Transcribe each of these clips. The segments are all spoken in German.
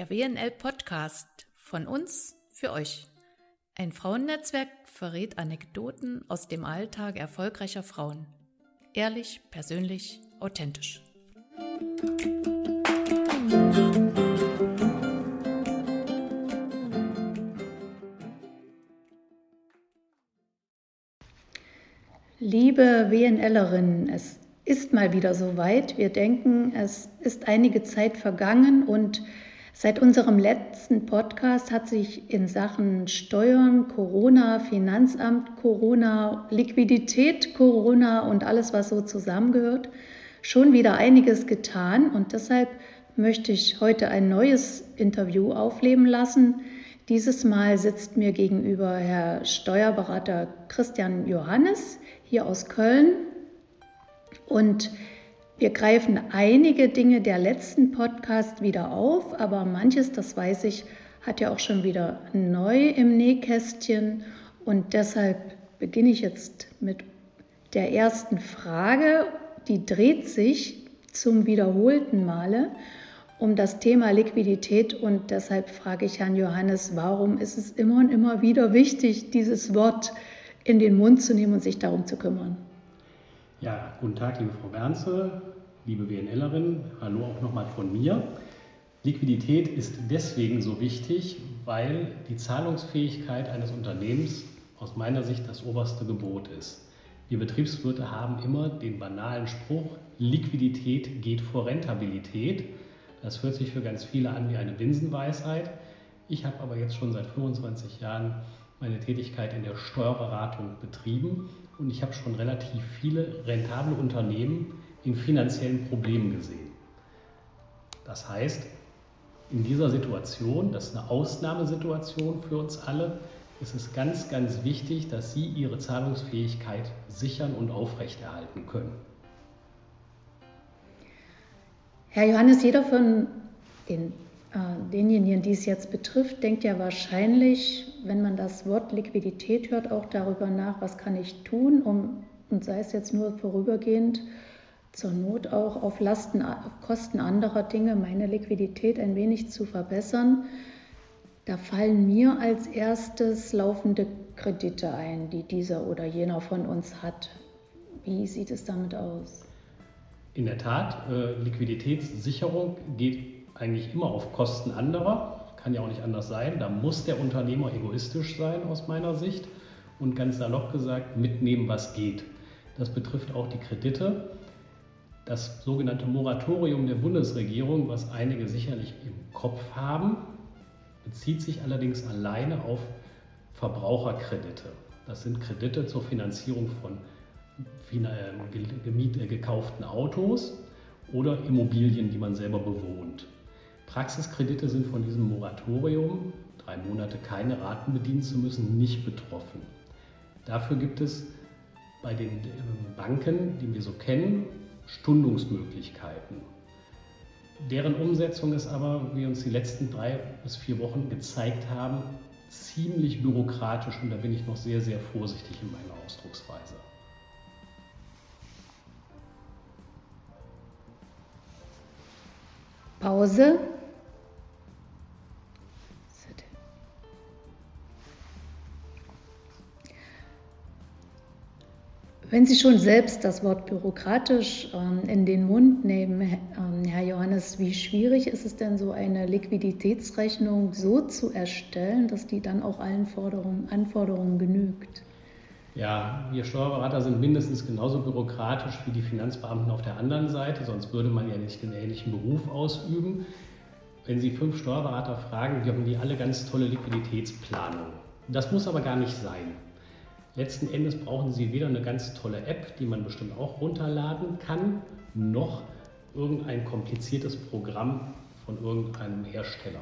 Der WNL Podcast von uns für euch. Ein Frauennetzwerk verrät Anekdoten aus dem Alltag erfolgreicher Frauen. Ehrlich, persönlich, authentisch. Liebe WNLerinnen, es ist mal wieder soweit. Wir denken, es ist einige Zeit vergangen und seit unserem letzten Podcast hat sich in Sachen Steuern, Corona, Finanzamt, Corona, Liquidität, Corona und alles, was so zusammengehört, schon wieder einiges getan. Und deshalb möchte ich heute ein neues Interview aufleben lassen. Dieses Mal sitzt mir gegenüber Herr Steuerberater Christian Johannes hier aus Köln und wir greifen einige Dinge der letzten Podcast wieder auf, aber manches, das weiß ich, hat ja auch schon wieder neu im Nähkästchen. Und deshalb beginne ich jetzt mit der ersten Frage. Die dreht sich zum wiederholten Male um das Thema Liquidität. Und deshalb frage ich Herrn Johannes, warum ist es immer und immer wieder wichtig, dieses Wort in den Mund zu nehmen und sich darum zu kümmern? Ja, guten Tag, liebe Frau Bernze, liebe WNLerin, hallo auch nochmal von mir. Liquidität ist deswegen so wichtig, weil die Zahlungsfähigkeit eines Unternehmens aus meiner Sicht das oberste Gebot ist. Wir Betriebswirte haben immer den banalen Spruch, Liquidität geht vor Rentabilität. Das hört sich für ganz viele an wie eine Binsenweisheit. Ich habe aber jetzt schon seit 25 Jahren meine Tätigkeit in der Steuerberatung betrieben und ich habe schon relativ viele rentable Unternehmen in finanziellen Problemen gesehen. Das heißt, in dieser Situation, das ist eine Ausnahmesituation für uns alle, ist es ganz, ganz wichtig, dass Sie Ihre Zahlungsfähigkeit sichern und aufrechterhalten können. Herr Johannes, jeder von den äh, denjenigen, die es jetzt betrifft, denkt ja wahrscheinlich, wenn man das Wort Liquidität hört, auch darüber nach, was kann ich tun, um, und sei es jetzt nur vorübergehend, zur Not auch auf Lasten, auf Kosten anderer Dinge meine Liquidität ein wenig zu verbessern. Da fallen mir als erstes laufende Kredite ein, die dieser oder jener von uns hat. Wie sieht es damit aus? In der Tat, äh, Liquiditätssicherung geht eigentlich immer auf Kosten anderer. Kann ja auch nicht anders sein. Da muss der Unternehmer egoistisch sein aus meiner Sicht und ganz salopp gesagt mitnehmen, was geht. Das betrifft auch die Kredite. Das sogenannte Moratorium der Bundesregierung, was einige sicherlich im Kopf haben, bezieht sich allerdings alleine auf Verbraucherkredite. Das sind Kredite zur Finanzierung von äh, gekauften Autos oder Immobilien, die man selber bewohnt. Praxiskredite sind von diesem Moratorium, drei Monate keine Raten bedienen zu müssen, nicht betroffen. Dafür gibt es bei den ähm, Banken, die wir so kennen, Stundungsmöglichkeiten. Deren Umsetzung ist aber, wie uns die letzten drei bis vier Wochen gezeigt haben, ziemlich bürokratisch und da bin ich noch sehr, sehr vorsichtig in meiner Ausdrucksweise. Pause. Wenn Sie schon selbst das Wort bürokratisch ähm, in den Mund nehmen, ähm, Herr Johannes, wie schwierig ist es denn, so eine Liquiditätsrechnung so zu erstellen, dass die dann auch allen Forderungen, Anforderungen genügt? Ja, wir Steuerberater sind mindestens genauso bürokratisch wie die Finanzbeamten auf der anderen Seite, sonst würde man ja nicht den ähnlichen Beruf ausüben. Wenn Sie fünf Steuerberater fragen, die haben die alle ganz tolle Liquiditätsplanung. Das muss aber gar nicht sein. Letzten Endes brauchen Sie weder eine ganz tolle App, die man bestimmt auch runterladen kann, noch irgendein kompliziertes Programm von irgendeinem Hersteller.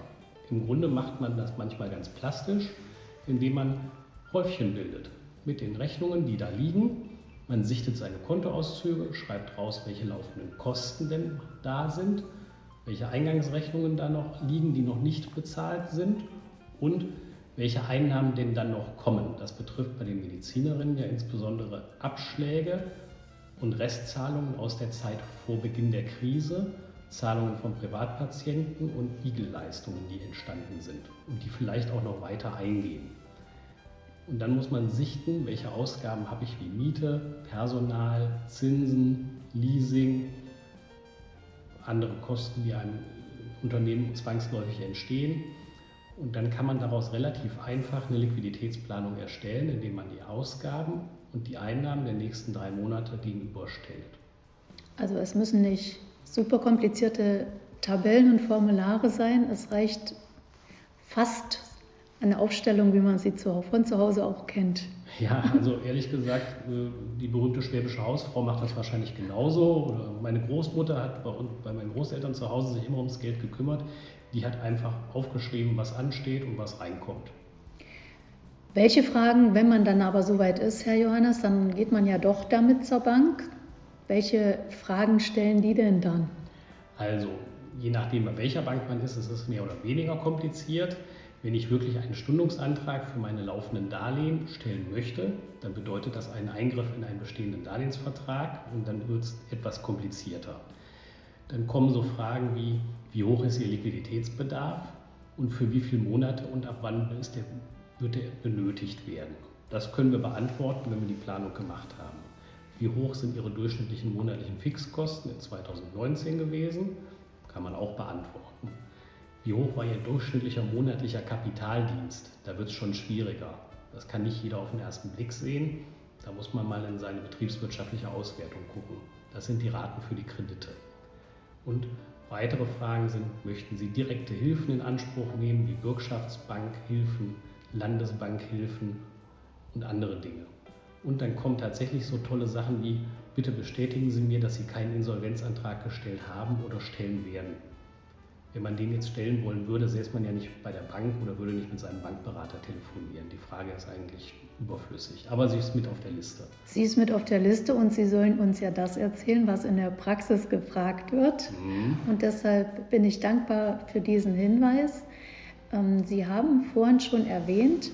Im Grunde macht man das manchmal ganz plastisch, indem man Häufchen bildet mit den Rechnungen, die da liegen. Man sichtet seine Kontoauszüge, schreibt raus, welche laufenden Kosten denn da sind, welche Eingangsrechnungen da noch liegen, die noch nicht bezahlt sind und welche Einnahmen denn dann noch kommen. Das betrifft bei den Medizinerinnen ja insbesondere Abschläge und Restzahlungen aus der Zeit vor Beginn der Krise Zahlungen von Privatpatienten und Igel-Leistungen, die entstanden sind und die vielleicht auch noch weiter eingehen. Und dann muss man sichten, welche Ausgaben habe ich wie Miete, Personal, Zinsen, Leasing, andere Kosten, die einem Unternehmen zwangsläufig entstehen. Und dann kann man daraus relativ einfach eine Liquiditätsplanung erstellen, indem man die Ausgaben und die Einnahmen der nächsten drei Monate gegenüberstellt. Also es müssen nicht super komplizierte Tabellen und Formulare sein. Es reicht fast eine Aufstellung, wie man sie von zu Hause auch kennt. Ja, also ehrlich gesagt, äh, die berühmte schwäbische Hausfrau macht das wahrscheinlich genauso. Oder meine Großmutter hat bei, bei meinen Großeltern zu Hause sich immer ums Geld gekümmert. Die hat einfach aufgeschrieben, was ansteht und was reinkommt. Welche Fragen, wenn man dann aber soweit ist, Herr Johannes, dann geht man ja doch damit zur Bank. Welche Fragen stellen die denn dann? Also, je nachdem, bei welcher Bank man ist, ist es mehr oder weniger kompliziert. Wenn ich wirklich einen Stundungsantrag für meine laufenden Darlehen stellen möchte, dann bedeutet das einen Eingriff in einen bestehenden Darlehensvertrag und dann wird es etwas komplizierter. Dann kommen so Fragen wie, wie hoch ist Ihr Liquiditätsbedarf und für wie viele Monate und ab wann der, wird er benötigt werden. Das können wir beantworten, wenn wir die Planung gemacht haben. Wie hoch sind Ihre durchschnittlichen monatlichen Fixkosten in 2019 gewesen? Kann man auch beantworten. Wie hoch war Ihr durchschnittlicher monatlicher Kapitaldienst? Da wird es schon schwieriger. Das kann nicht jeder auf den ersten Blick sehen. Da muss man mal in seine betriebswirtschaftliche Auswertung gucken. Das sind die Raten für die Kredite. Und weitere Fragen sind, möchten Sie direkte Hilfen in Anspruch nehmen, wie Bürgschaftsbankhilfen, Landesbankhilfen und andere Dinge. Und dann kommen tatsächlich so tolle Sachen wie, bitte bestätigen Sie mir, dass Sie keinen Insolvenzantrag gestellt haben oder stellen werden wenn man den jetzt stellen wollen würde, säße man ja nicht bei der Bank oder würde nicht mit seinem Bankberater telefonieren. Die Frage ist eigentlich überflüssig. Aber sie ist mit auf der Liste. Sie ist mit auf der Liste und Sie sollen uns ja das erzählen, was in der Praxis gefragt wird. Mhm. Und deshalb bin ich dankbar für diesen Hinweis. Ähm, sie haben vorhin schon erwähnt,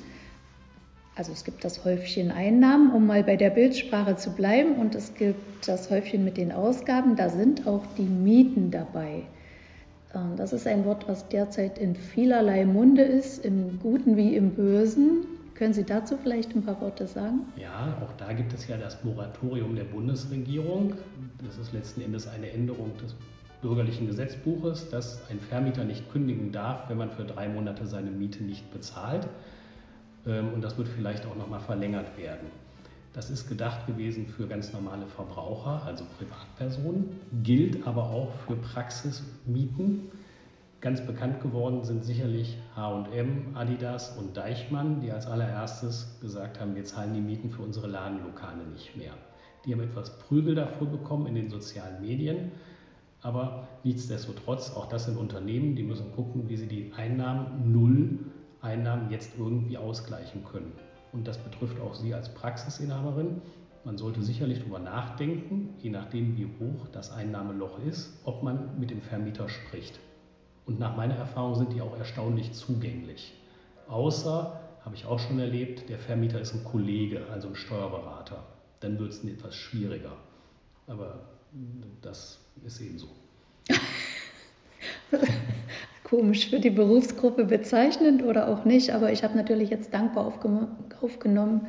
also es gibt das Häufchen Einnahmen, um mal bei der Bildsprache zu bleiben, und es gibt das Häufchen mit den Ausgaben. Da sind auch die Mieten dabei. Das ist ein Wort, was derzeit in vielerlei Munde ist, im Guten wie im Bösen. Können Sie dazu vielleicht ein paar Worte sagen? Ja, auch da gibt es ja das Moratorium der Bundesregierung. Das ist letzten Endes eine Änderung des bürgerlichen Gesetzbuches, dass ein Vermieter nicht kündigen darf, wenn man für drei Monate seine Miete nicht bezahlt. Ähm, und das wird vielleicht auch nochmal verlängert werden. Das ist gedacht gewesen für ganz normale Verbraucher, also Privatpersonen, gilt aber auch für Praxismieten. Ganz bekannt geworden sind sicherlich HM, Adidas und Deichmann, die als allererstes gesagt haben, wir zahlen die Mieten für unsere Ladenlokale nicht mehr. Die haben etwas Prügel davor bekommen in den sozialen Medien, aber nichtsdestotrotz, auch das sind Unternehmen, die müssen gucken, wie sie die Einnahmen, Null Einnahmen jetzt irgendwie ausgleichen können und das betrifft auch Sie als Praxisinhaberin. Man sollte sicherlich darüber nachdenken, je nachdem wie hoch das Einnahmeloch ist, ob man mit dem Vermieter spricht. Und nach meiner Erfahrung sind die auch erstaunlich zugänglich. Außer, habe ich auch schon erlebt, der Vermieter ist ein Kollege, also ein Steuerberater. Dann wird es etwas schwieriger. Aber das ist eben so. komisch für die Berufsgruppe bezeichnend oder auch nicht, aber ich habe natürlich jetzt dankbar aufgenommen,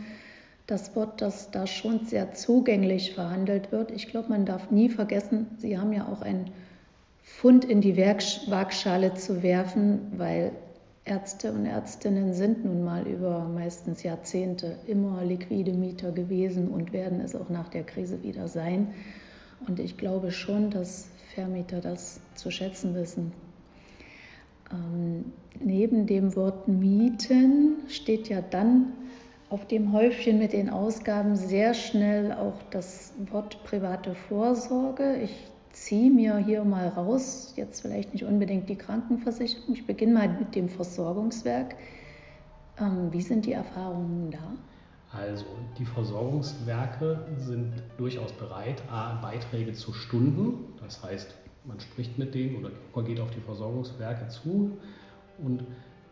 das Wort, dass da schon sehr zugänglich verhandelt wird. Ich glaube, man darf nie vergessen, Sie haben ja auch einen Fund in die Waagschale zu werfen, weil Ärzte und Ärztinnen sind nun mal über meistens Jahrzehnte immer liquide Mieter gewesen und werden es auch nach der Krise wieder sein. Und ich glaube schon, dass Vermieter das zu schätzen wissen. Ähm, neben dem Wort Mieten steht ja dann auf dem Häufchen mit den Ausgaben sehr schnell auch das Wort private Vorsorge. Ich ziehe mir hier mal raus, jetzt vielleicht nicht unbedingt die Krankenversicherung. Ich beginne mal mit dem Versorgungswerk. Ähm, wie sind die Erfahrungen da? Also die Versorgungswerke sind durchaus bereit, A, Beiträge zu Stunden, das heißt man spricht mit denen oder geht auf die Versorgungswerke zu und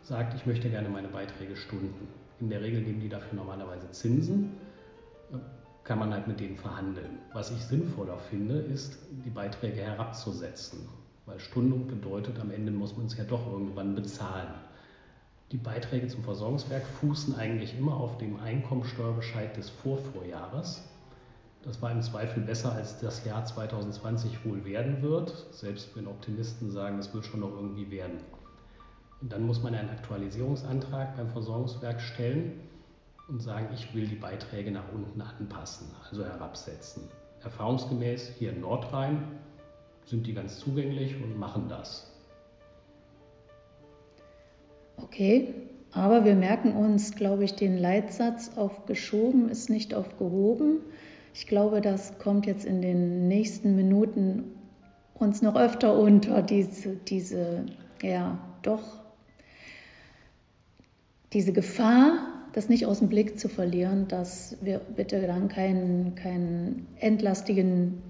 sagt, ich möchte gerne meine Beiträge stunden. In der Regel geben die dafür normalerweise Zinsen, kann man halt mit denen verhandeln. Was ich sinnvoller finde, ist, die Beiträge herabzusetzen. weil Stundung bedeutet, am Ende muss man es ja doch irgendwann bezahlen. Die Beiträge zum Versorgungswerk fußen eigentlich immer auf dem Einkommensteuerbescheid des Vorvorjahres. Das war im Zweifel besser, als das Jahr 2020 wohl werden wird, selbst wenn Optimisten sagen, es wird schon noch irgendwie werden. Und dann muss man einen Aktualisierungsantrag beim Versorgungswerk stellen und sagen, ich will die Beiträge nach unten anpassen, also herabsetzen. Erfahrungsgemäß hier in Nordrhein sind die ganz zugänglich und machen das. Okay, aber wir merken uns, glaube ich, den Leitsatz auf geschoben ist nicht auf gehoben. Ich glaube, das kommt jetzt in den nächsten Minuten uns noch öfter unter, diese, diese ja, doch, diese Gefahr, das nicht aus dem Blick zu verlieren, dass wir bitte dann keinen, keinen entlastigen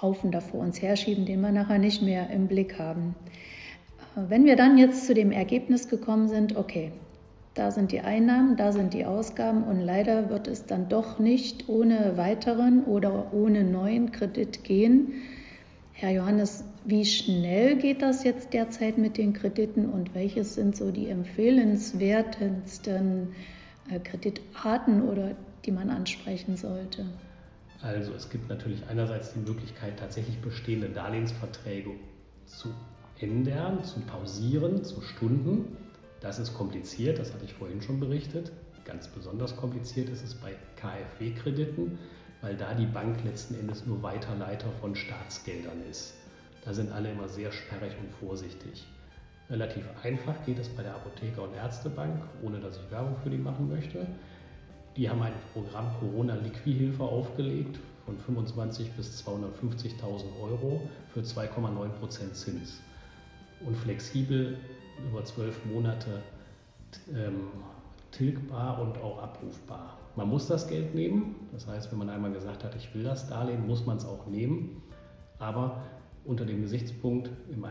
Haufen da vor uns herschieben, den wir nachher nicht mehr im Blick haben. Wenn wir dann jetzt zu dem Ergebnis gekommen sind, okay, da sind die Einnahmen, da sind die Ausgaben und leider wird es dann doch nicht ohne weiteren oder ohne neuen Kredit gehen. Herr Johannes, wie schnell geht das jetzt derzeit mit den Krediten und welches sind so die empfehlenswertesten äh, Kreditarten oder die man ansprechen sollte? Also es gibt natürlich einerseits die Möglichkeit, tatsächlich bestehende Darlehensverträge zu ändern, zu pausieren, zu stunden. Das ist kompliziert, das hatte ich vorhin schon berichtet. Ganz besonders kompliziert ist es bei KfW-Krediten, weil da die Bank letzten Endes nur Weiterleiter von Staatsgeldern ist. Da sind alle immer sehr sperrig und vorsichtig. Relativ einfach geht es bei der Apotheker- und Ärztebank, ohne dass ich Werbung für die machen möchte. Die haben ein Programm Corona Liquihilfe aufgelegt von 25 bis 250.000 Euro für 2,9% Zins und flexibel über zwölf Monate ähm, tilgbar und auch abrufbar. Man muss das Geld nehmen, das heißt, wenn man einmal gesagt hat, ich will das Darlehen, muss man es auch nehmen, aber unter dem Gesichtspunkt in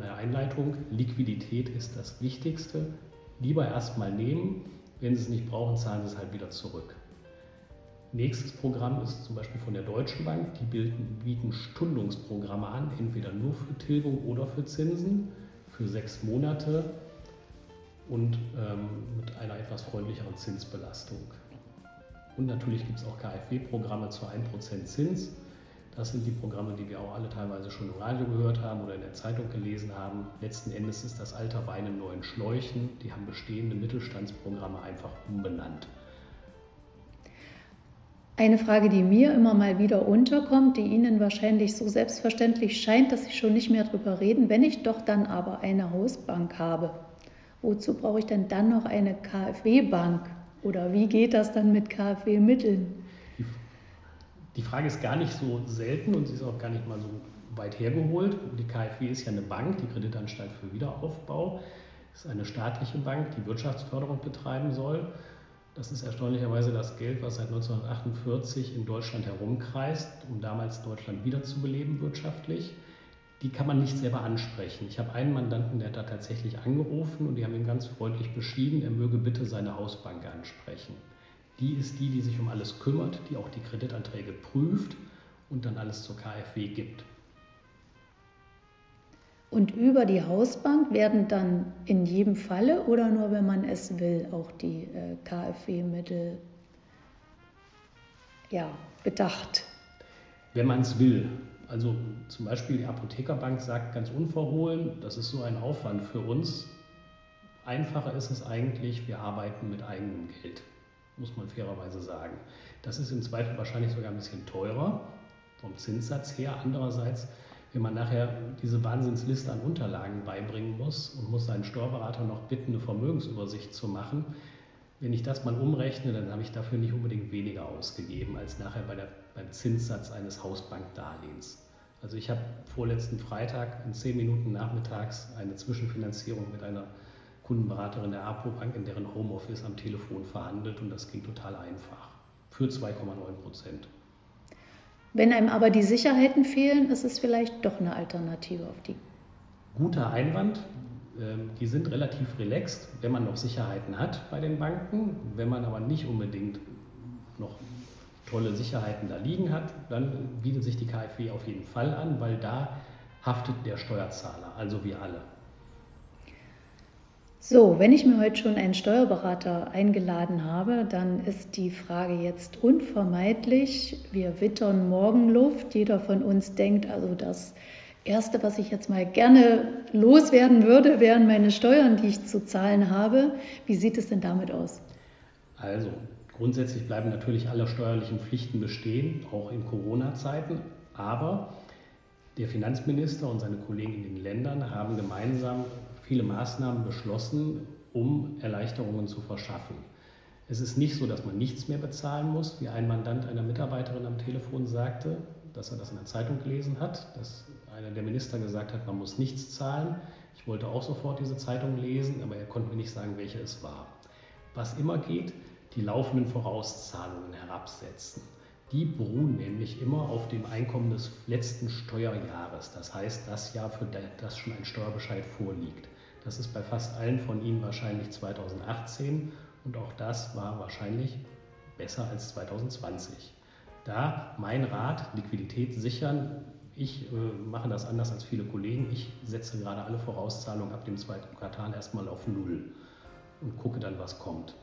der Einleitung, Liquidität ist das Wichtigste. Lieber erstmal nehmen, wenn Sie es nicht brauchen, zahlen Sie es halt wieder zurück. Nächstes Programm ist zum Beispiel von der Deutschen Bank. Die bieten Stundungsprogramme an, entweder nur für Tilgung oder für Zinsen für sechs Monate und ähm, mit einer etwas freundlicheren Zinsbelastung. Und natürlich gibt es auch KfW-Programme zu 1% Zins. Das sind die Programme, die wir auch alle teilweise schon im Radio gehört haben oder in der Zeitung gelesen haben. Letzten Endes ist das alter Wein in neuen Schläuchen. Die haben bestehende Mittelstandsprogramme einfach umbenannt. Eine Frage, die mir immer mal wieder unterkommt, die Ihnen wahrscheinlich so selbstverständlich scheint, dass Sie schon nicht mehr darüber reden. Wenn ich doch dann aber eine Hausbank habe, wozu brauche ich denn dann noch eine KfW-Bank? Oder wie geht das dann mit KfW-Mitteln? Die Frage ist gar nicht so selten und sie ist auch gar nicht mal so weit hergeholt. Die KfW ist ja eine Bank, die Kreditanstalt für Wiederaufbau. Ist eine staatliche Bank, die Wirtschaftsförderung betreiben soll. Das ist erstaunlicherweise das Geld, was seit 1948 in Deutschland herumkreist, um damals Deutschland wiederzubeleben wirtschaftlich. Die kann man nicht selber ansprechen. Ich habe einen Mandanten, der hat da tatsächlich angerufen und die haben ihm ganz freundlich beschieden, er möge bitte seine Hausbank ansprechen. Die ist die, die sich um alles kümmert, die auch die Kreditanträge prüft und dann alles zur KfW gibt. Und über die Hausbank werden dann in jedem Falle oder nur wenn man es will, auch die äh, KfW-Mittel ja, bedacht? Wenn man es will. Also zum Beispiel die Apothekerbank sagt ganz unverhohlen, das ist so ein Aufwand für uns. Einfacher ist es eigentlich, wir arbeiten mit eigenem Geld, muss man fairerweise sagen. Das ist im Zweifel wahrscheinlich sogar ein bisschen teurer vom Zinssatz her. Andererseits wenn man nachher diese Wahnsinnsliste an Unterlagen beibringen muss und muss seinen Steuerberater noch bitten, eine Vermögensübersicht zu machen, wenn ich das mal umrechne, dann habe ich dafür nicht unbedingt weniger ausgegeben als nachher bei der, beim Zinssatz eines Hausbankdarlehens. Also ich habe vorletzten Freitag in zehn Minuten nachmittags eine Zwischenfinanzierung mit einer Kundenberaterin der APO Bank in deren Homeoffice am Telefon verhandelt und das ging total einfach. Für 2,9 Prozent. Wenn einem aber die Sicherheiten fehlen, ist es vielleicht doch eine Alternative auf die. Guter Einwand. Ähm, die sind relativ relaxed, wenn man noch Sicherheiten hat bei den Banken. Wenn man aber nicht unbedingt noch tolle Sicherheiten da liegen hat, dann bietet sich die KfW auf jeden Fall an, weil da haftet der Steuerzahler, also wir alle. So, wenn ich mir heute schon einen Steuerberater eingeladen habe, dann ist die Frage jetzt unvermeidlich. Wir wittern Morgenluft. Jeder von uns denkt, also das Erste, was ich jetzt mal gerne loswerden würde, wären meine Steuern, die ich zu zahlen habe. Wie sieht es denn damit aus? Also, grundsätzlich bleiben natürlich alle steuerlichen Pflichten bestehen, auch in Corona-Zeiten. Aber der Finanzminister und seine Kollegen in den Ländern haben gemeinsam viele Maßnahmen beschlossen, um Erleichterungen zu verschaffen. Es ist nicht so, dass man nichts mehr bezahlen muss, wie ein Mandant einer Mitarbeiterin am Telefon sagte, dass er das in der Zeitung gelesen hat, dass einer der Minister gesagt hat, man muss nichts zahlen. Ich wollte auch sofort diese Zeitung lesen, aber er konnte mir nicht sagen, welche es war. Was immer geht, die laufenden Vorauszahlungen herabsetzen. Die beruhen nämlich immer auf dem Einkommen des letzten Steuerjahres, das heißt das Jahr, für das schon ein Steuerbescheid vorliegt. Das ist bei fast allen von Ihnen wahrscheinlich 2018 und auch das war wahrscheinlich besser als 2020. Da mein Rat, Liquidität sichern. Ich äh, mache das anders als viele Kollegen. Ich setze gerade alle Vorauszahlungen ab dem zweiten Quartal erstmal auf Null und gucke dann, was kommt,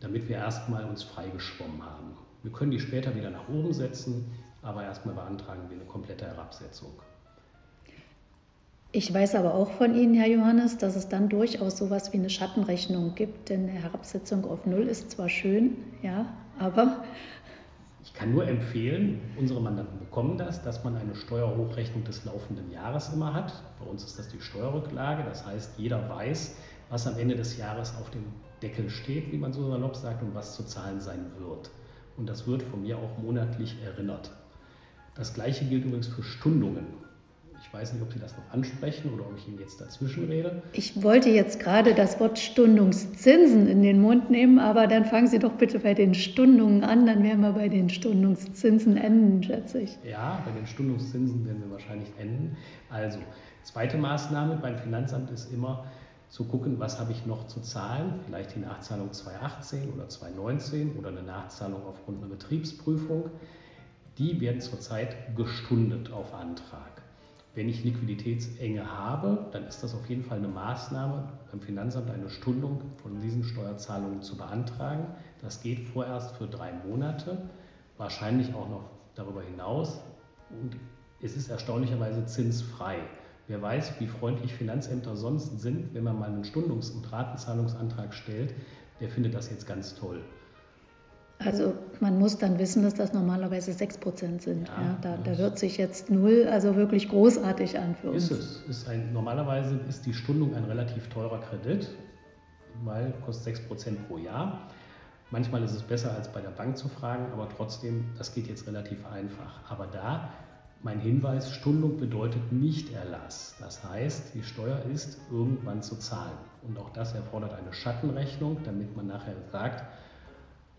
damit wir erstmal uns freigeschwommen haben. Wir können die später wieder nach oben setzen, aber erstmal beantragen wir eine komplette Herabsetzung. Ich weiß aber auch von Ihnen, Herr Johannes, dass es dann durchaus so etwas wie eine Schattenrechnung gibt, denn eine Herabsetzung auf Null ist zwar schön, ja, aber ich kann nur empfehlen, unsere Mandanten bekommen das, dass man eine Steuerhochrechnung des laufenden Jahres immer hat. Bei uns ist das die Steuerrücklage, das heißt, jeder weiß, was am Ende des Jahres auf dem Deckel steht, wie man so salopp sagt, und was zu zahlen sein wird. Und das wird von mir auch monatlich erinnert. Das gleiche gilt übrigens für Stundungen. Ich weiß nicht, ob Sie das noch ansprechen oder ob ich Ihnen jetzt dazwischen rede. Ich wollte jetzt gerade das Wort Stundungszinsen in den Mund nehmen, aber dann fangen Sie doch bitte bei den Stundungen an, dann werden wir bei den Stundungszinsen enden, schätze ich. Ja, bei den Stundungszinsen werden wir wahrscheinlich enden. Also, zweite Maßnahme beim Finanzamt ist immer zu gucken, was habe ich noch zu zahlen, vielleicht die Nachzahlung 2018 oder 2019 oder eine Nachzahlung aufgrund einer Betriebsprüfung. Die werden zurzeit gestundet auf Antrag. Wenn ich Liquiditätsenge habe, dann ist das auf jeden Fall eine Maßnahme, beim Finanzamt eine Stundung von diesen Steuerzahlungen zu beantragen. Das geht vorerst für drei Monate, wahrscheinlich auch noch darüber hinaus. Und es ist erstaunlicherweise zinsfrei. Wer weiß, wie freundlich Finanzämter sonst sind, wenn man mal einen Stundungs- und Ratenzahlungsantrag stellt, der findet das jetzt ganz toll. Also man muss dann wissen, dass das normalerweise 6% sind. Ja, ja da, da hört sich jetzt null also wirklich großartig an für uns. Ist es. Ist ein, normalerweise ist die Stundung ein relativ teurer Kredit, weil kostet 6% pro Jahr. Manchmal ist es besser, als bei der Bank zu fragen, aber trotzdem, das geht jetzt relativ einfach. Aber da mein Hinweis, Stundung bedeutet Nichterlass. Das heißt, die Steuer ist irgendwann zu zahlen. Und auch das erfordert eine Schattenrechnung, damit man nachher sagt,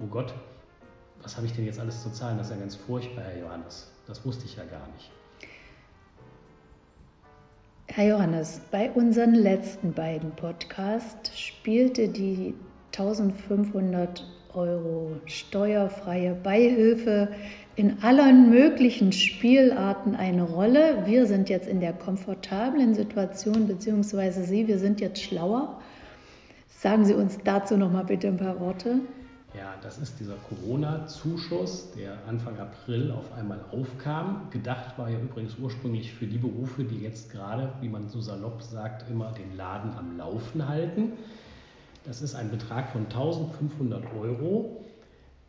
oh Gott, was habe ich denn jetzt alles zu zahlen? Das ist ja ganz furchtbar, Herr Johannes. Das wusste ich ja gar nicht. Herr Johannes, bei unseren letzten beiden Podcasts spielte die 1500 Euro steuerfreie Beihilfe in allen möglichen Spielarten eine Rolle. Wir sind jetzt in der komfortablen Situation, beziehungsweise Sie, wir sind jetzt schlauer. Sagen Sie uns dazu noch mal bitte ein paar Worte. Ja, das ist dieser Corona-Zuschuss, der Anfang April auf einmal aufkam. Gedacht war ja übrigens ursprünglich für die Berufe, die jetzt gerade, wie man so salopp sagt, immer den Laden am Laufen halten. Das ist ein Betrag von 1500 Euro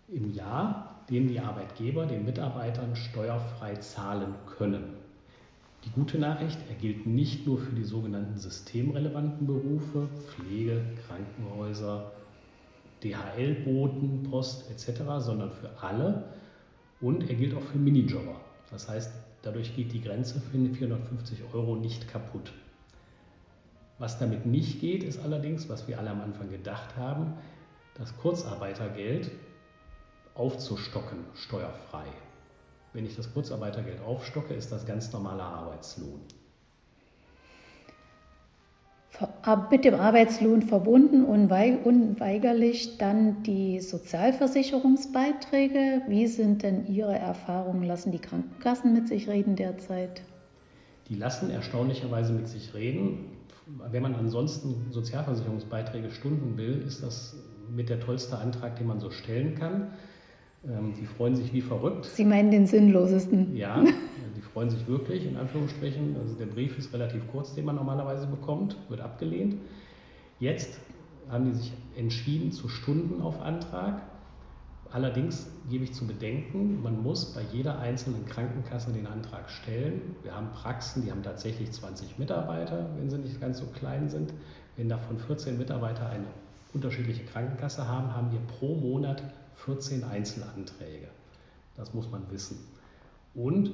im Jahr, den die Arbeitgeber den Mitarbeitern steuerfrei zahlen können. Die gute Nachricht, er gilt nicht nur für die sogenannten systemrelevanten Berufe, Pflege, Krankenhäuser, DHL-Boten, Post etc., sondern für alle. Und er gilt auch für Minijobber. Das heißt, dadurch geht die Grenze für 450 Euro nicht kaputt. Was damit nicht geht, ist allerdings, was wir alle am Anfang gedacht haben, das Kurzarbeitergeld aufzustocken, steuerfrei. Wenn ich das Kurzarbeitergeld aufstocke, ist das ganz normaler Arbeitslohn mit dem Arbeitslohn verbunden unweigerlich dann die Sozialversicherungsbeiträge. Wie sind denn Ihre Erfahrungen? Lassen die Krankenkassen mit sich reden derzeit? Die lassen erstaunlicherweise mit sich reden. Wenn man ansonsten Sozialversicherungsbeiträge stunden will, ist das mit der tollste Antrag, den man so stellen kann. Ähm, die freuen sich wie verrückt. Sie meinen den sinnlosesten? Ja, freuen sich wirklich, in Anführungsstrichen. Also der Brief ist relativ kurz, den man normalerweise bekommt, wird abgelehnt. Jetzt haben die sich entschieden zu Stunden auf Antrag. Allerdings gebe ich zu bedenken, man muss bei jeder einzelnen Krankenkasse den Antrag stellen. Wir haben Praxen, die haben tatsächlich 20 Mitarbeiter, wenn sie nicht ganz so klein sind. Wenn davon 14 Mitarbeiter eine unterschiedliche Krankenkasse haben, haben wir pro Monat 14 Einzelanträge. Das muss man wissen. Und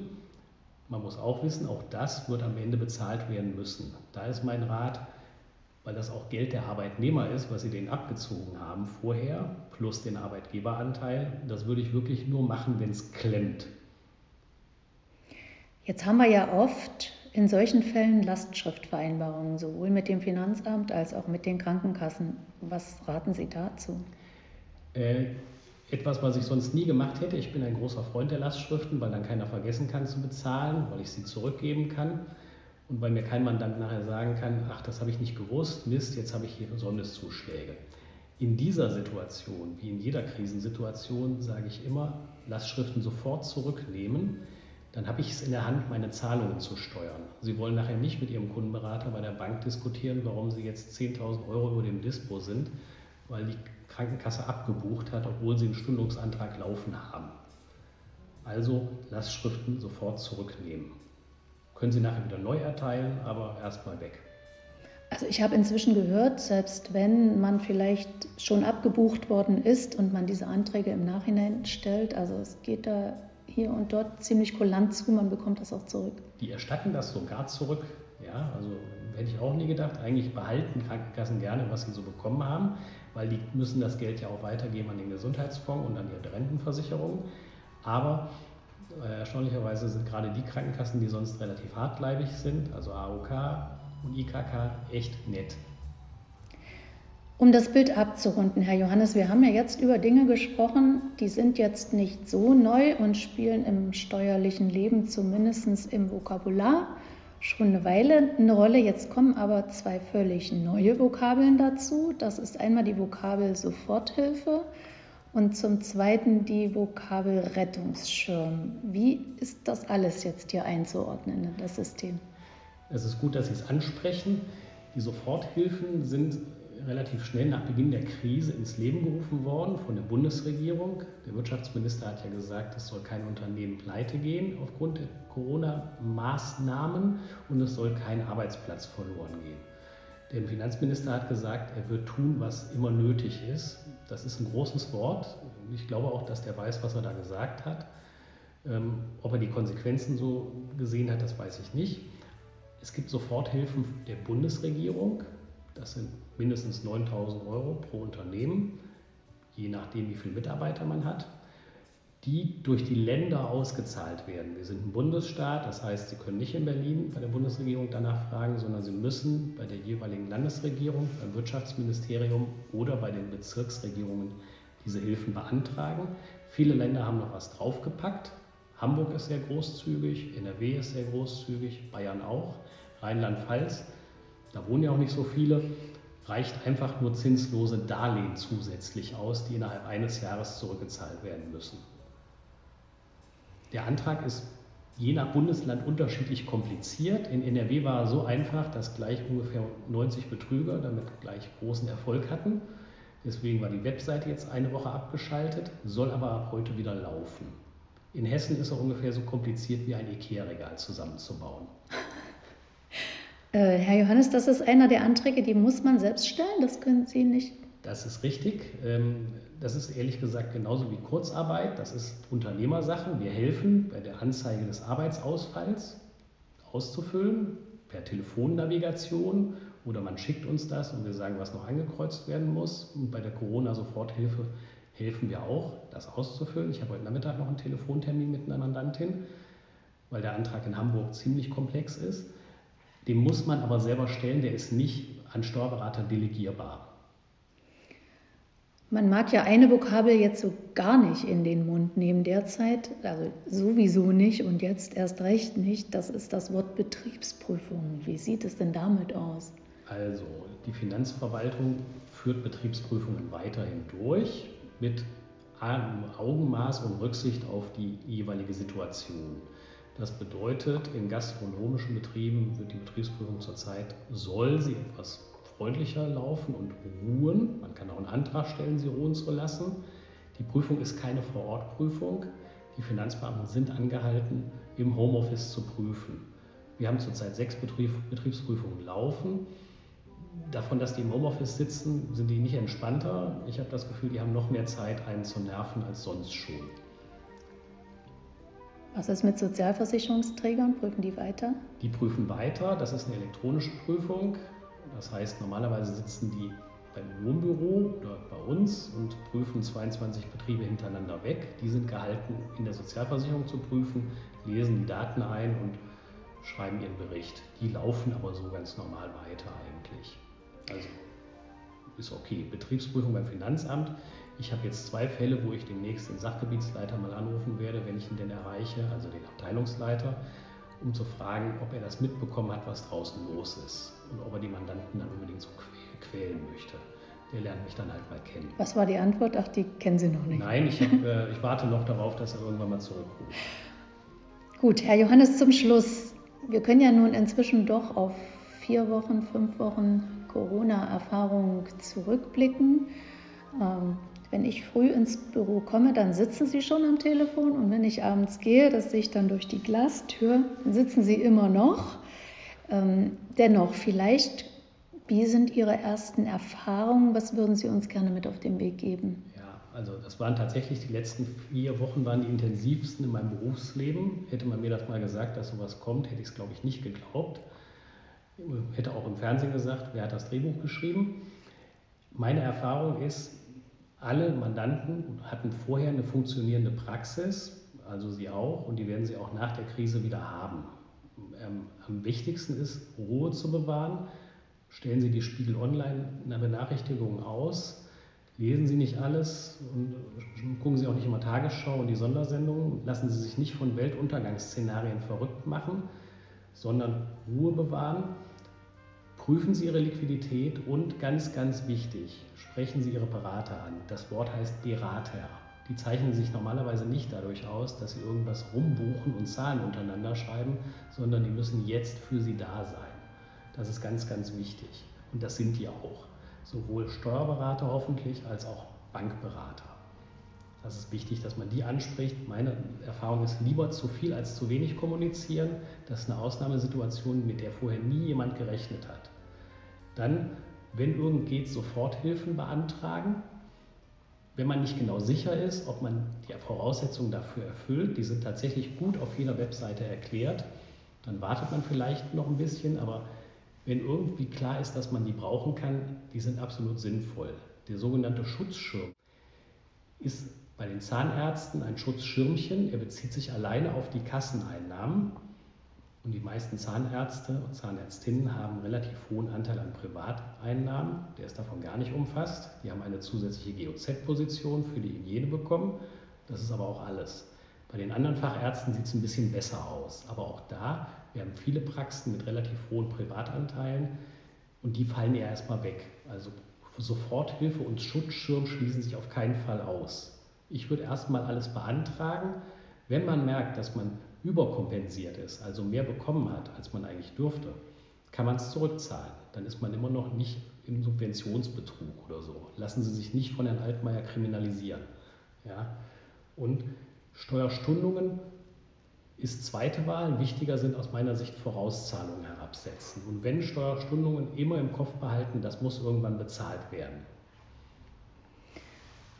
man muss auch wissen, auch das wird am Ende bezahlt werden müssen. Da ist mein Rat, weil das auch Geld der Arbeitnehmer ist, was sie denen abgezogen haben vorher, plus den Arbeitgeberanteil. Das würde ich wirklich nur machen, wenn es klemmt. Jetzt haben wir ja oft in solchen Fällen Lastschriftvereinbarungen, sowohl mit dem Finanzamt als auch mit den Krankenkassen. Was raten Sie dazu? Äh, etwas, was ich sonst nie gemacht hätte. Ich bin ein großer Freund der Lastschriften, weil dann keiner vergessen kann zu bezahlen, weil ich sie zurückgeben kann und weil mir kein Mandant nachher sagen kann, ach, das habe ich nicht gewusst, Mist, jetzt habe ich hier Sondeszuschläge. In dieser Situation, wie in jeder Krisensituation, sage ich immer, Lastschriften sofort zurücknehmen, dann habe ich es in der Hand, meine Zahlungen zu steuern. Sie wollen nachher nicht mit Ihrem Kundenberater bei der Bank diskutieren, warum Sie jetzt 10.000 Euro über dem Dispo sind, weil die Krankenkasse abgebucht hat, obwohl Sie einen Stundungsantrag laufen haben. Also Lastschriften sofort zurücknehmen. Können Sie nachher wieder neu erteilen, aber erstmal weg. Also ich habe inzwischen gehört, selbst wenn man vielleicht schon abgebucht worden ist und man diese Anträge im Nachhinein stellt, also es geht da hier und dort ziemlich kulant zu, man bekommt das auch zurück. Die erstatten das sogar zurück. Ja, also hätte ich auch nie gedacht. Eigentlich behalten Krankenkassen gerne, was sie so bekommen haben, weil die müssen das Geld ja auch weitergeben an den Gesundheitsfonds und an ihre Rentenversicherung. Aber äh, erstaunlicherweise sind gerade die Krankenkassen, die sonst relativ hartleibig sind, also AOK und IKK, echt nett. Um das Bild abzurunden, Herr Johannes, wir haben ja jetzt über Dinge gesprochen, die sind jetzt nicht so neu und spielen im steuerlichen Leben, zumindest im Vokabular, schon eine Weile eine Rolle. Jetzt kommen aber zwei völlig neue Vokabeln dazu. Das ist einmal die Vokabel Soforthilfe und zum Zweiten die Vokabel Rettungsschirm. Wie ist das alles jetzt hier einzuordnen in das System? Es ist gut, dass Sie es ansprechen. Die Soforthilfen sind relativ schnell nach Beginn der Krise ins Leben gerufen worden von der Bundesregierung. Der Wirtschaftsminister hat ja gesagt, es soll kein Unternehmen pleite gehen aufgrund der Corona-Maßnahmen und es soll kein Arbeitsplatz verloren gehen. Der Finanzminister hat gesagt, er wird tun, was immer nötig ist. Das ist ein großes Wort. Ich glaube auch, dass der weiß, was er da gesagt hat. Ähm, ob er die Konsequenzen so gesehen hat, das weiß ich nicht. Es gibt Soforthilfen der Bundesregierung. Das sind mindestens 9000 Euro pro Unternehmen, je nachdem, wie viele Mitarbeiter man hat, die durch die Länder ausgezahlt werden. Wir sind ein Bundesstaat, das heißt, Sie können nicht in Berlin bei der Bundesregierung danach fragen, sondern Sie müssen bei der jeweiligen Landesregierung, beim Wirtschaftsministerium oder bei den Bezirksregierungen diese Hilfen beantragen. Viele Länder haben noch was draufgepackt. Hamburg ist sehr großzügig, NRW ist sehr großzügig, Bayern auch, Rheinland-Pfalz. Da wohnen ja auch nicht so viele reicht einfach nur zinslose Darlehen zusätzlich aus, die innerhalb eines Jahres zurückgezahlt werden müssen. Der Antrag ist je nach Bundesland unterschiedlich kompliziert. In NRW war er so einfach, dass gleich ungefähr 90 Betrüger damit gleich großen Erfolg hatten. Deswegen war die Webseite jetzt eine Woche abgeschaltet, soll aber ab heute wieder laufen. In Hessen ist er ungefähr so kompliziert wie ein IKEA-Regal zusammenzubauen. Äh, Herr Johannes, das ist einer der Anträge, die muss man selbst stellen, das können Sie nicht. Das ist richtig. Ähm, das ist ehrlich gesagt genauso wie Kurzarbeit. Das ist Unternehmersache. Wir helfen bei der Anzeige des Arbeitsausfalls auszufüllen per Telefonnavigation oder man schickt uns das und wir sagen, was noch angekreuzt werden muss. Und bei der Corona-Soforthilfe helfen wir auch, das auszufüllen. Ich habe heute Nachmittag noch einen Telefontermin mit einer Mandantin, weil der Antrag in Hamburg ziemlich komplex ist. Den muss man aber selber stellen, der ist nicht an Steuerberater delegierbar. Man mag ja eine Vokabel jetzt so gar nicht in den Mund nehmen derzeit, also sowieso nicht und jetzt erst recht nicht. Das ist das Wort Betriebsprüfung. Wie sieht es denn damit aus? Also, die Finanzverwaltung führt Betriebsprüfungen weiterhin durch mit Augenmaß und Rücksicht auf die jeweilige Situation. Das bedeutet, in gastronomischen Betrieben wird die Betriebsprüfung zurzeit, soll sie etwas freundlicher laufen und ruhen. Man kann auch einen Antrag stellen, sie ruhen zu lassen. Die Prüfung ist keine Vorortprüfung. Die Finanzbeamten sind angehalten, im Homeoffice zu prüfen. Wir haben zurzeit sechs Betrieb, Betriebsprüfungen laufen. Davon, dass die im Homeoffice sitzen, sind die nicht entspannter. Ich habe das Gefühl, die haben noch mehr Zeit, einen zu nerven als sonst schon. Was ist mit Sozialversicherungsträgern? Prüfen die weiter? Die prüfen weiter. Das ist eine elektronische Prüfung. Das heißt, normalerweise sitzen die beim Wohnbüro oder bei uns und prüfen 22 Betriebe hintereinander weg. Die sind gehalten, in der Sozialversicherung zu prüfen, lesen die Daten ein und schreiben ihren Bericht. Die laufen aber so ganz normal weiter eigentlich. Ist okay. Betriebsprüfung beim Finanzamt. Ich habe jetzt zwei Fälle, wo ich demnächst den Sachgebietsleiter mal anrufen werde, wenn ich ihn denn erreiche, also den Abteilungsleiter um zu fragen, ob er das mitbekommen hat, was draußen los ist und ob er die Mandanten dann unbedingt so quälen möchte. Der lernt mich dann halt mal kennen. Was war die Antwort? Ach, die kennen Sie noch nicht. Nein, ich, hab, äh, ich warte noch darauf, dass er irgendwann mal zurückruft. Gut, Herr Johannes, zum Schluss. Wir können ja nun inzwischen doch auf vier Wochen, fünf Wochen Corona-Erfahrung zurückblicken. Ähm, wenn ich früh ins Büro komme, dann sitzen Sie schon am Telefon und wenn ich abends gehe, das sehe ich dann durch die Glastür, dann sitzen Sie immer noch. Ähm, dennoch, vielleicht, wie sind Ihre ersten Erfahrungen? Was würden Sie uns gerne mit auf den Weg geben? Ja, also das waren tatsächlich die letzten vier Wochen waren die intensivsten in meinem Berufsleben. Hätte man mir das mal gesagt, dass sowas kommt, hätte ich es, glaube ich, nicht geglaubt. Hätte auch im Fernsehen gesagt, wer hat das Drehbuch geschrieben. Meine Erfahrung ist, alle Mandanten hatten vorher eine funktionierende Praxis, also sie auch, und die werden sie auch nach der Krise wieder haben. Ähm, am wichtigsten ist, Ruhe zu bewahren. Stellen Sie die Spiegel Online eine Benachrichtigung aus. Lesen Sie nicht alles und gucken Sie auch nicht immer Tagesschau und die Sondersendungen. Lassen Sie sich nicht von Weltuntergangsszenarien verrückt machen, sondern Ruhe bewahren Prüfen Sie Ihre Liquidität und ganz, ganz wichtig, sprechen Sie Ihre Berater an. Das Wort heißt Berater. Die zeichnen sich normalerweise nicht dadurch aus, dass sie irgendwas rumbuchen und Zahlen untereinander schreiben, sondern die müssen jetzt für Sie da sein. Das ist ganz, ganz wichtig. Und das sind die auch. Sowohl Steuerberater hoffentlich als auch Bankberater. Das ist wichtig, dass man die anspricht. Meine Erfahrung ist lieber zu viel als zu wenig kommunizieren. Das ist eine Ausnahmesituation, mit der vorher nie jemand gerechnet hat. Dann, wenn irgend geht, Soforthilfen beantragen. Wenn man nicht genau sicher ist, ob man die Voraussetzungen dafür erfüllt, die sind tatsächlich gut auf jeder Webseite erklärt, dann wartet man vielleicht noch ein bisschen, aber wenn irgendwie klar ist, dass man die brauchen kann, die sind absolut sinnvoll. Der sogenannte Schutzschirm ist bei den Zahnärzten ein Schutzschirmchen. Er bezieht sich alleine auf die Kasseneinnahmen. Und die meisten Zahnärzte und Zahnärztinnen haben einen relativ hohen Anteil an Privateinnahmen. Der ist davon gar nicht umfasst. Die haben eine zusätzliche GOZ-Position für die Hygiene bekommen. Das ist aber auch alles. Bei den anderen Fachärzten sieht es ein bisschen besser aus. Aber auch da, wir haben viele Praxen mit relativ hohen Privatanteilen und die fallen ja erstmal weg. Also Soforthilfe und Schutzschirm schließen sich auf keinen Fall aus. Ich würde erstmal alles beantragen. Wenn man merkt, dass man überkompensiert ist, also mehr bekommen hat, als man eigentlich dürfte, kann man es zurückzahlen. Dann ist man immer noch nicht im Subventionsbetrug oder so. Lassen Sie sich nicht von Herrn Altmaier kriminalisieren. Ja? Und Steuerstundungen ist zweite Wahl. Wichtiger sind aus meiner Sicht Vorauszahlungen herabsetzen. Und wenn Steuerstundungen immer im Kopf behalten, das muss irgendwann bezahlt werden.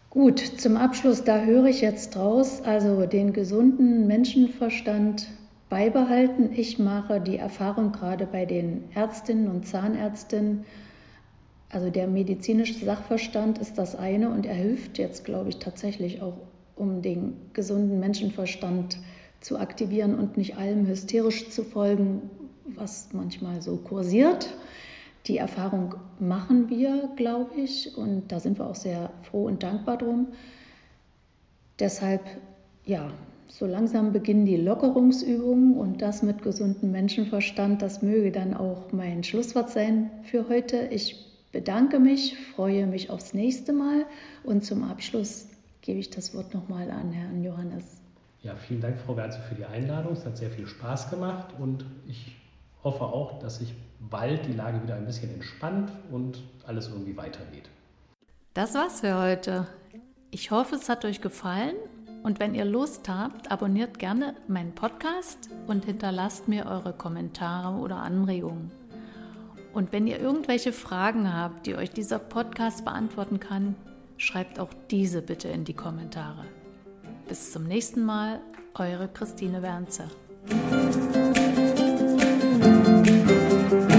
Gut, zum Abschluss, da höre ich jetzt draus, also den gesunden Menschenverstand beibehalten. Ich mache die Erfahrung gerade bei den Ärztinnen und Zahnärztinnen, also der medizinische Sachverstand ist das eine und er hilft jetzt, glaube ich, tatsächlich auch, um den gesunden Menschenverstand zu aktivieren und nicht allem hysterisch zu folgen, was manchmal so kursiert. Die Erfahrung machen wir, glaube ich, und da sind wir auch sehr froh und dankbar drum. Deshalb, ja, so langsam beginnen die Lockerungsübungen und das mit gesundem Menschenverstand. Das möge dann auch mein Schlusswort sein für heute. Ich bedanke mich, freue mich aufs nächste Mal und zum Abschluss gebe ich das Wort nochmal an Herrn Johannes. Ja, vielen Dank, Frau Gerze, für die Einladung. Es hat sehr viel Spaß gemacht und ich hoffe auch, dass sich bald die Lage wieder ein bisschen entspannt und alles irgendwie weitergeht. Das war's für heute. Ich hoffe, es hat euch gefallen und wenn ihr Lust habt, abonniert gerne meinen Podcast und hinterlasst mir eure Kommentare oder Anregungen. Und wenn ihr irgendwelche Fragen habt, die euch dieser Podcast beantworten kann, schreibt auch diese bitte in die Kommentare. Bis zum nächsten Mal, eure Christine Wernzer. Thank you.